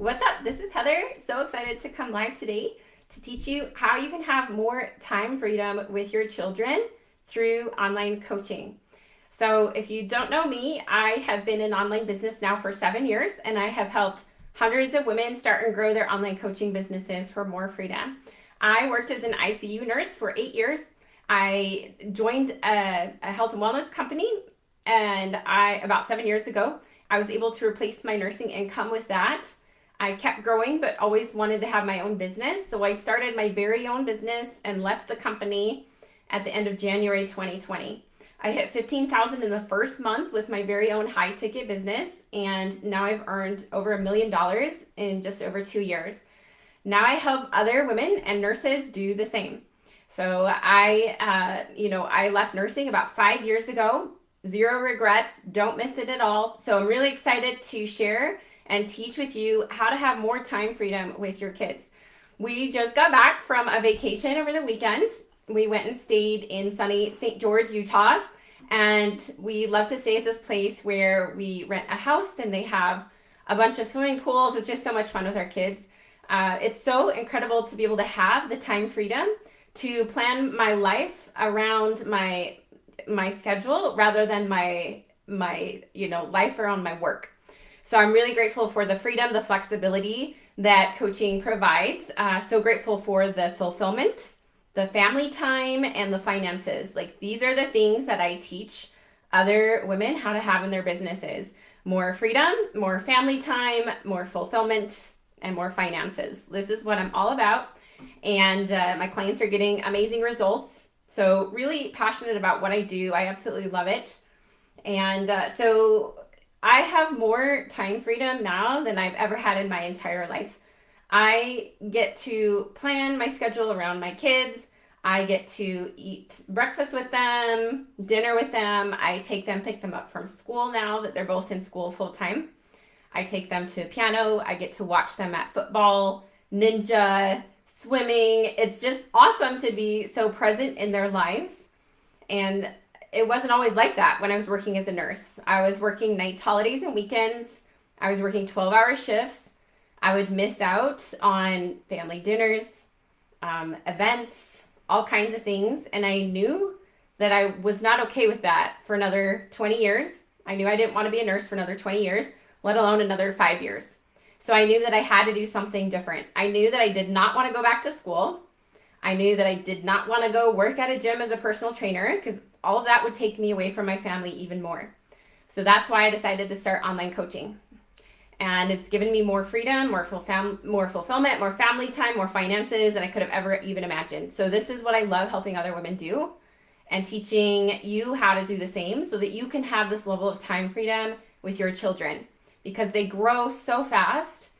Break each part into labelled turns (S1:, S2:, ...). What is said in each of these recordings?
S1: What's up? This is Heather. So excited to come live today to teach you how you can have more time freedom with your children through online coaching. So, if you don't know me, I have been in online business now for seven years and I have helped hundreds of women start and grow their online coaching businesses for more freedom. I worked as an ICU nurse for eight years. I joined a, a health and wellness company and I about seven years ago I was able to replace my nursing income with that. I kept growing, but always wanted to have my own business. So I started my very own business and left the company at the end of January 2020. I hit 15,000 in the first month with my very own high ticket business, and now I've earned over a million dollars in just over two years. Now I help other women and nurses do the same. So I, uh, you know, I left nursing about five years ago Zero regrets, don't miss it at all. So I'm really excited to share and teach with you how to have more time freedom with your kids. We just got back from a vacation over the weekend. We went and stayed in sunny St. George, Utah. And we love to stay at this place where we rent a house and they have a bunch of swimming pools. It's just so much fun with our kids. Uh, it's so incredible to be able to have the time freedom to plan my life around my my schedule rather than my my you know life around my work so i'm really grateful for the freedom the flexibility that coaching provides. Uh, so grateful for the fulfillment the family time and the finances. Like these are the things that i teach other women how to have in their businesses. More freedom more family time more fulfillment and more finances. This is what i'm all about. And uh, my clients are getting amazing results. So, really passionate about what I do. I absolutely love it. And uh, so, I have more time freedom now than I've ever had in my entire life. I get to plan my schedule around my kids. I get to eat breakfast with them, dinner with them. I take them, pick them up from school now that they're both in school full time. I take them to piano. I get to watch them at football, ninja, swimming. It's just awesome to be so present in their lives. And it wasn't always like that when I was working as a nurse. I was working nights, holidays, and weekends. I was working 12 hour shifts. I would miss out on family dinners, um, events, all kinds of things. And I knew that I was not okay with that for another 20 years. I knew I didn't want to be a nurse for another 20 years, let alone another five years. So I knew that I had to do something different. I knew that I did not want to go back to school. I knew that I did not want to go work at a gym as a personal trainer because all of that would take me away from my family even more. So that's why I decided to start online coaching. And it's given me more freedom, more, fulfill- more fulfillment, more family time, more finances than I could have ever even imagined. So this is what I love helping other women do and teaching you how to do the same so that you can have this level of time freedom with your children because they grow so fast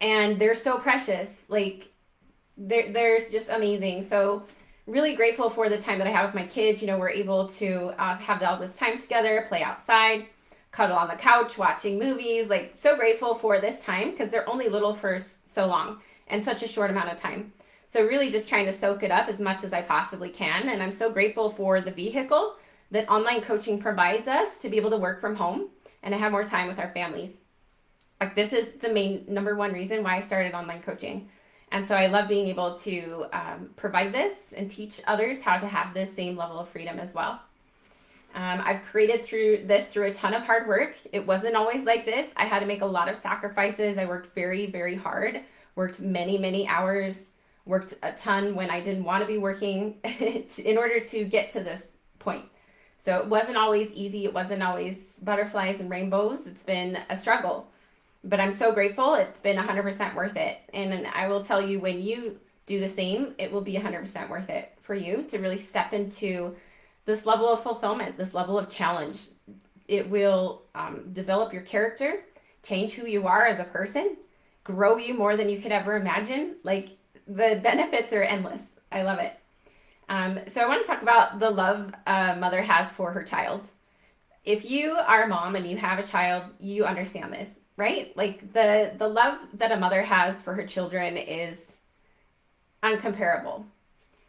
S1: and they're so precious. Like they're, they're just amazing. So really grateful for the time that I have with my kids. You know, we're able to uh, have all this time together, play outside, cuddle on the couch, watching movies. Like so grateful for this time because they're only little for so long and such a short amount of time. So really just trying to soak it up as much as I possibly can. And I'm so grateful for the vehicle that online coaching provides us to be able to work from home and to have more time with our families. Like this is the main number one reason why I started online coaching. And so I love being able to um, provide this and teach others how to have this same level of freedom as well. Um, I've created through this through a ton of hard work. It wasn't always like this. I had to make a lot of sacrifices. I worked very, very hard, worked many, many hours, worked a ton when I didn't want to be working in order to get to this point. So it wasn't always easy. It wasn't always butterflies and rainbows. It's been a struggle. But I'm so grateful. It's been 100% worth it. And I will tell you when you do the same, it will be 100% worth it for you to really step into this level of fulfillment, this level of challenge. It will um, develop your character, change who you are as a person, grow you more than you could ever imagine. Like the benefits are endless. I love it. Um, so I want to talk about the love a mother has for her child. If you are a mom and you have a child, you understand this, right? Like the the love that a mother has for her children is uncomparable.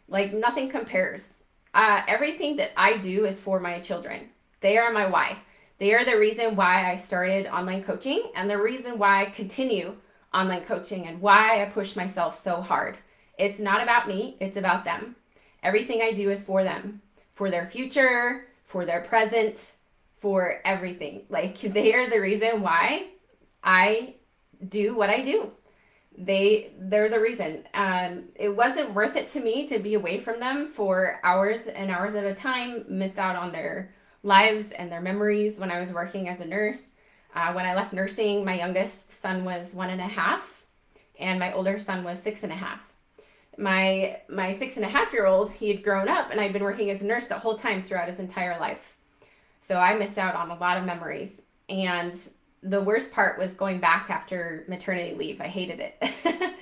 S1: Like nothing compares. Uh, everything that I do is for my children. They are my why. They are the reason why I started online coaching and the reason why I continue online coaching and why I push myself so hard. It's not about me, it's about them. Everything I do is for them, for their future, for their present, for everything. Like they are the reason why I do what I do. They they're the reason. Um, it wasn't worth it to me to be away from them for hours and hours at a time, miss out on their lives and their memories when I was working as a nurse. Uh, when I left nursing, my youngest son was one and a half, and my older son was six and a half. My my six and a half year old, he had grown up, and I'd been working as a nurse the whole time throughout his entire life. So I missed out on a lot of memories. And the worst part was going back after maternity leave. I hated it.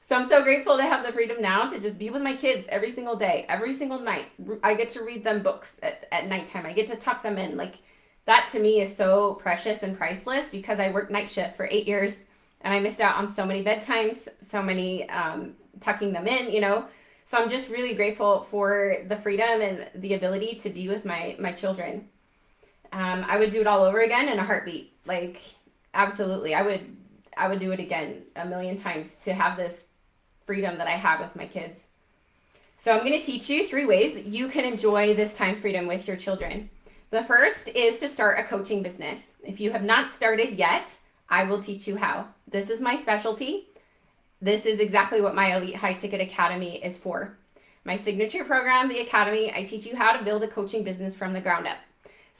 S1: so I'm so grateful to have the freedom now to just be with my kids every single day, every single night. I get to read them books at, at nighttime. I get to tuck them in. Like that to me is so precious and priceless because I worked night shift for eight years and I missed out on so many bedtimes, so many um, tucking them in, you know. So I'm just really grateful for the freedom and the ability to be with my my children. Um, I would do it all over again in a heartbeat. Like absolutely, I would I would do it again a million times to have this freedom that I have with my kids. So I'm going to teach you three ways that you can enjoy this time freedom with your children. The first is to start a coaching business. If you have not started yet, I will teach you how. This is my specialty. This is exactly what my Elite High Ticket Academy is for. My signature program, the Academy, I teach you how to build a coaching business from the ground up.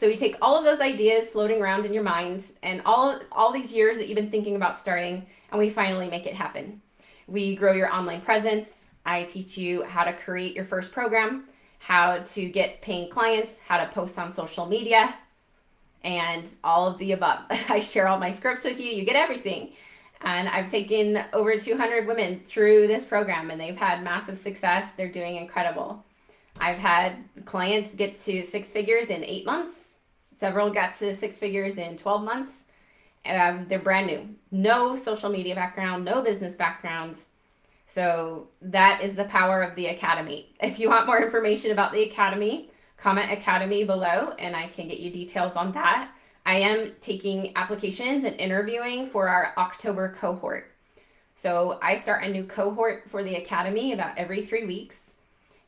S1: So you take all of those ideas floating around in your mind and all all these years that you've been thinking about starting and we finally make it happen. We grow your online presence. I teach you how to create your first program, how to get paying clients, how to post on social media, and all of the above. I share all my scripts with you. You get everything. And I've taken over 200 women through this program and they've had massive success. They're doing incredible. I've had clients get to six figures in eight months. Several got to six figures in 12 months. Um, they're brand new. No social media background, no business background. So that is the power of the Academy. If you want more information about the Academy, comment Academy below and I can get you details on that. I am taking applications and interviewing for our October cohort. So I start a new cohort for the Academy about every three weeks.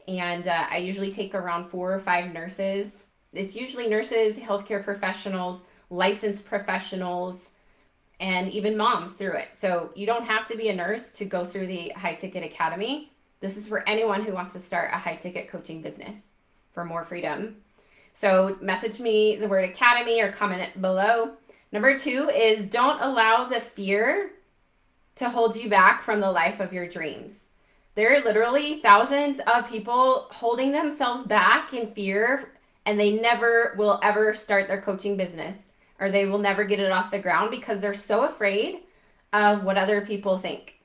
S1: And uh, I usually take around four or five nurses it's usually nurses, healthcare professionals, licensed professionals, and even moms through it. So you don't have to be a nurse to go through the High Ticket Academy. This is for anyone who wants to start a high ticket coaching business for more freedom. So message me the word academy or comment below. Number two is don't allow the fear to hold you back from the life of your dreams. There are literally thousands of people holding themselves back in fear and they never will ever start their coaching business or they will never get it off the ground because they're so afraid of what other people think.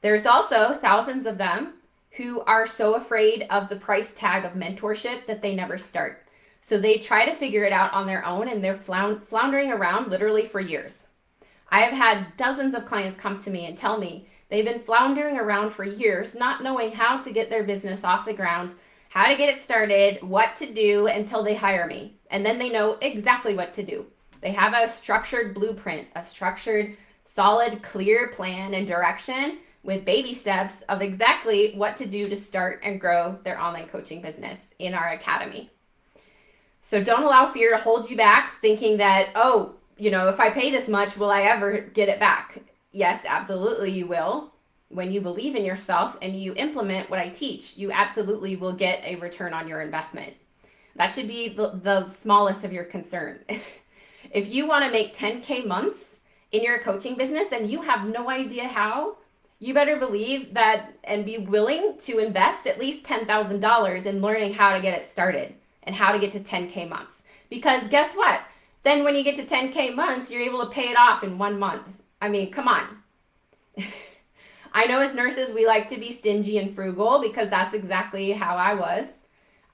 S1: There's also thousands of them who are so afraid of the price tag of mentorship that they never start. So they try to figure it out on their own and they're floundering around literally for years. I have had dozens of clients come to me and tell me they've been floundering around for years, not knowing how to get their business off the ground how to get it started, what to do until they hire me. And then they know exactly what to do. They have a structured blueprint, a structured, solid, clear plan and direction with baby steps of exactly what to do to start and grow their online coaching business in our academy. So don't allow fear to hold you back thinking that, oh, you know, if I pay this much, will I ever get it back? Yes, absolutely, you will when you believe in yourself and you implement what I teach, you absolutely will get a return on your investment. That should be the, the smallest of your concern. if you want to make 10K months in your coaching business and you have no idea how, you better believe that and be willing to invest at least $10,000 in learning how to get it started and how to get to 10K months. Because guess what? Then when you get to 10K months, you're able to pay it off in one month. I mean, come on. I know as nurses we like to be stingy and frugal because that's exactly how I was.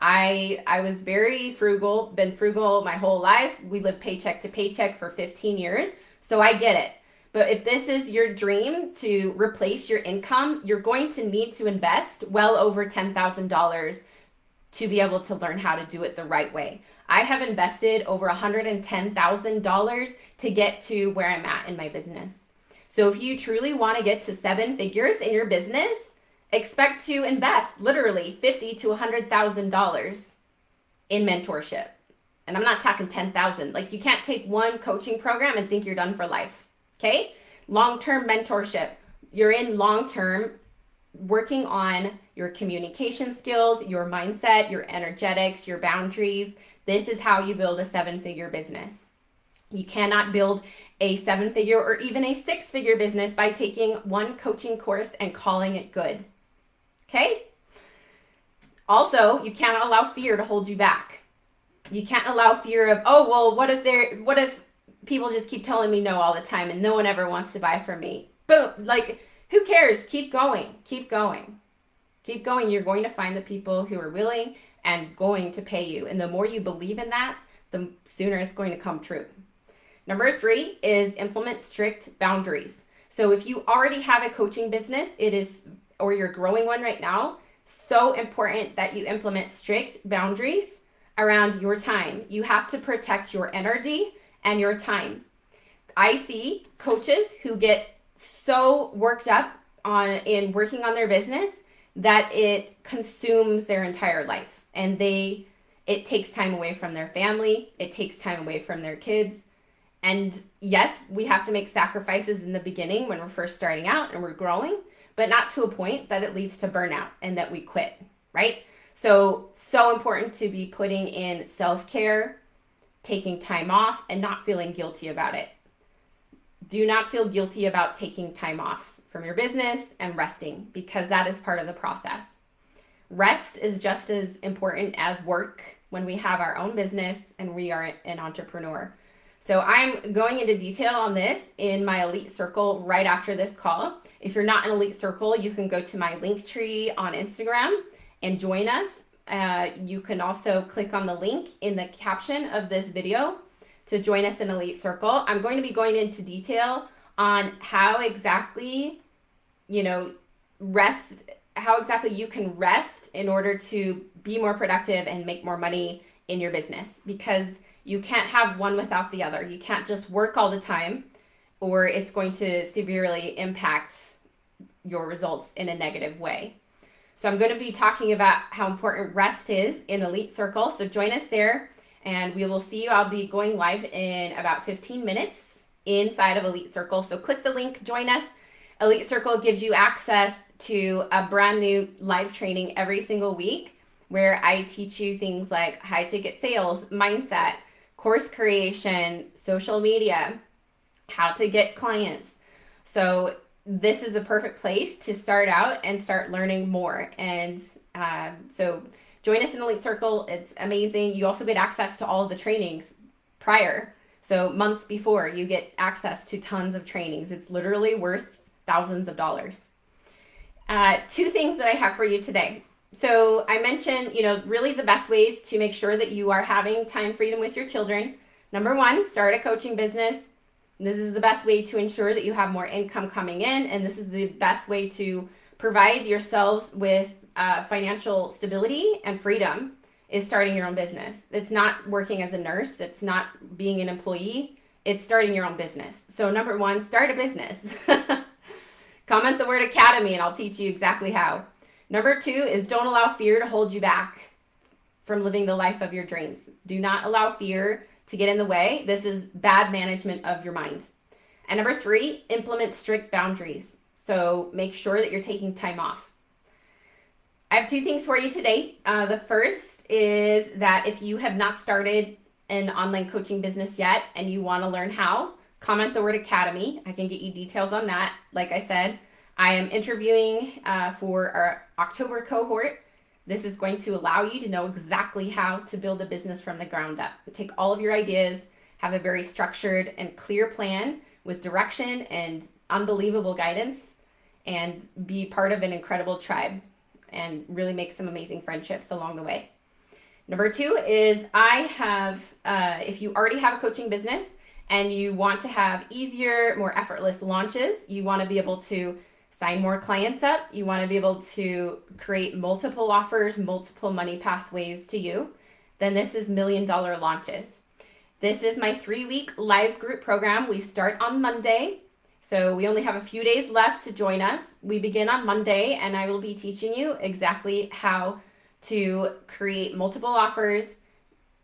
S1: I I was very frugal, been frugal my whole life. We lived paycheck to paycheck for 15 years, so I get it. But if this is your dream to replace your income, you're going to need to invest well over $10,000 to be able to learn how to do it the right way. I have invested over $110,000 to get to where I'm at in my business. So if you truly want to get to seven figures in your business, expect to invest literally fifty to hundred thousand dollars in mentorship. And I'm not talking ten thousand. Like you can't take one coaching program and think you're done for life. Okay? Long-term mentorship. You're in long-term working on your communication skills, your mindset, your energetics, your boundaries. This is how you build a seven-figure business. You cannot build a seven figure or even a six figure business by taking one coaching course and calling it good. Okay? Also, you cannot allow fear to hold you back. You can't allow fear of, oh, well, what if they're, what if people just keep telling me no all the time and no one ever wants to buy from me? Boom. Like, who cares? Keep going. Keep going. Keep going. You're going to find the people who are willing and going to pay you. And the more you believe in that, the sooner it's going to come true. Number three is implement strict boundaries. So if you already have a coaching business, it is, or you're growing one right now, so important that you implement strict boundaries around your time. You have to protect your energy and your time. I see coaches who get so worked up on in working on their business that it consumes their entire life and they it takes time away from their family, it takes time away from their kids, and yes, we have to make sacrifices in the beginning when we're first starting out and we're growing, but not to a point that it leads to burnout and that we quit, right? So, so important to be putting in self care, taking time off, and not feeling guilty about it. Do not feel guilty about taking time off from your business and resting because that is part of the process. Rest is just as important as work when we have our own business and we are an entrepreneur. So I'm going into detail on this in my Elite Circle right after this call. If you're not in Elite Circle, you can go to my link tree on Instagram and join us. Uh, you can also click on the link in the caption of this video to join us in Elite Circle. I'm going to be going into detail on how exactly, you know, rest, how exactly you can rest in order to be more productive and make more money in your business because you can't have one without the other. You can't just work all the time, or it's going to severely impact your results in a negative way. So, I'm going to be talking about how important rest is in Elite Circle. So, join us there, and we will see you. I'll be going live in about 15 minutes inside of Elite Circle. So, click the link, join us. Elite Circle gives you access to a brand new live training every single week where I teach you things like high ticket sales, mindset, course creation, social media, how to get clients. So, this is a perfect place to start out and start learning more. And uh, so, join us in the Elite Circle. It's amazing. You also get access to all the trainings prior. So, months before, you get access to tons of trainings. It's literally worth thousands of dollars. Uh, two things that I have for you today so I mentioned, you know, really the best ways to make sure that you are having time freedom with your children. Number one, start a coaching business. This is the best way to ensure that you have more income coming in, and this is the best way to provide yourselves with uh, financial stability and freedom is starting your own business. It's not working as a nurse, it's not being an employee, it's starting your own business. So, number one, start a business. Comment the word academy, and I'll teach you exactly how. Number two is don't allow fear to hold you back from living the life of your dreams. Do not allow fear to get in the way. This is bad management of your mind. And number three, implement strict boundaries. So make sure that you're taking time off. I have two things for you today. Uh, the first is that if you have not started an online coaching business yet and you want to learn how, comment the word academy. I can get you details on that. Like I said, I am interviewing uh, for our October cohort. This is going to allow you to know exactly how to build a business from the ground up. Take all of your ideas, have a very structured and clear plan with direction and unbelievable guidance, and be part of an incredible tribe and really make some amazing friendships along the way. Number two is I have, uh, if you already have a coaching business and you want to have easier, more effortless launches, you want to be able to sign more clients up. You want to be able to create multiple offers, multiple money pathways to you. Then this is Million Dollar Launches. This is my three week live group program. We start on Monday. So we only have a few days left to join us. We begin on Monday, and I will be teaching you exactly how to create multiple offers,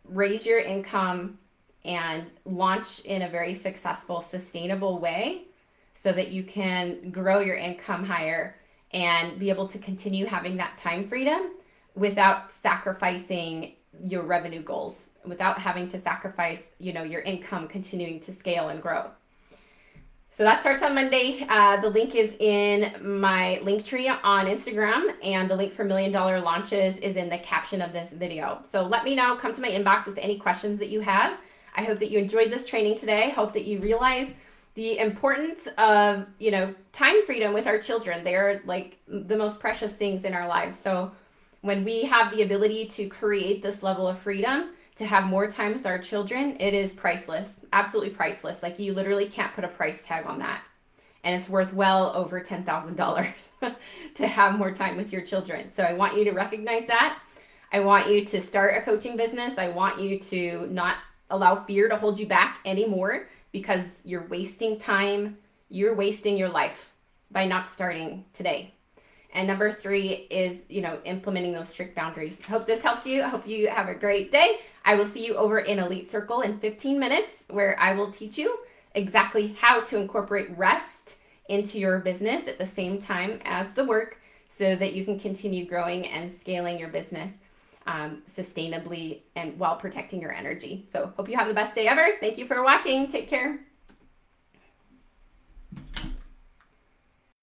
S1: raise your income, and launch in a very successful, sustainable way so that you can grow your income higher and be able to continue having that time freedom without sacrificing your revenue goals, without having to sacrifice, you know, your income continuing to scale and grow. So that starts on Monday. Uh, the link is in my link tree on Instagram, and the link for Million Dollar Launches is in the caption of this video. So let me know, come to my inbox with any questions that you have. I hope that you enjoyed this training today. Hope that you realize the importance of, you know, time freedom with our children. They're like the most precious things in our lives. So when we have the ability to create this level of freedom, to have more time with our children, it is priceless, absolutely priceless. Like you literally can't put a price tag on that. And it's worth well over $10,000 to have more time with your children. So I want you to recognize that. I want you to start a coaching business. I want you to not allow fear to hold you back anymore because you're wasting time, you're wasting your life by not starting today. And number three is, you know, implementing those strict boundaries. Hope this helped you. I hope you have a great day. I will see you over in Elite Circle in 15 minutes, where I will teach you exactly how to incorporate rest into your business at the same time as the work so that you can continue growing and scaling your business um, sustainably and while protecting your energy. So, hope you have the best day ever. Thank you for watching. Take care.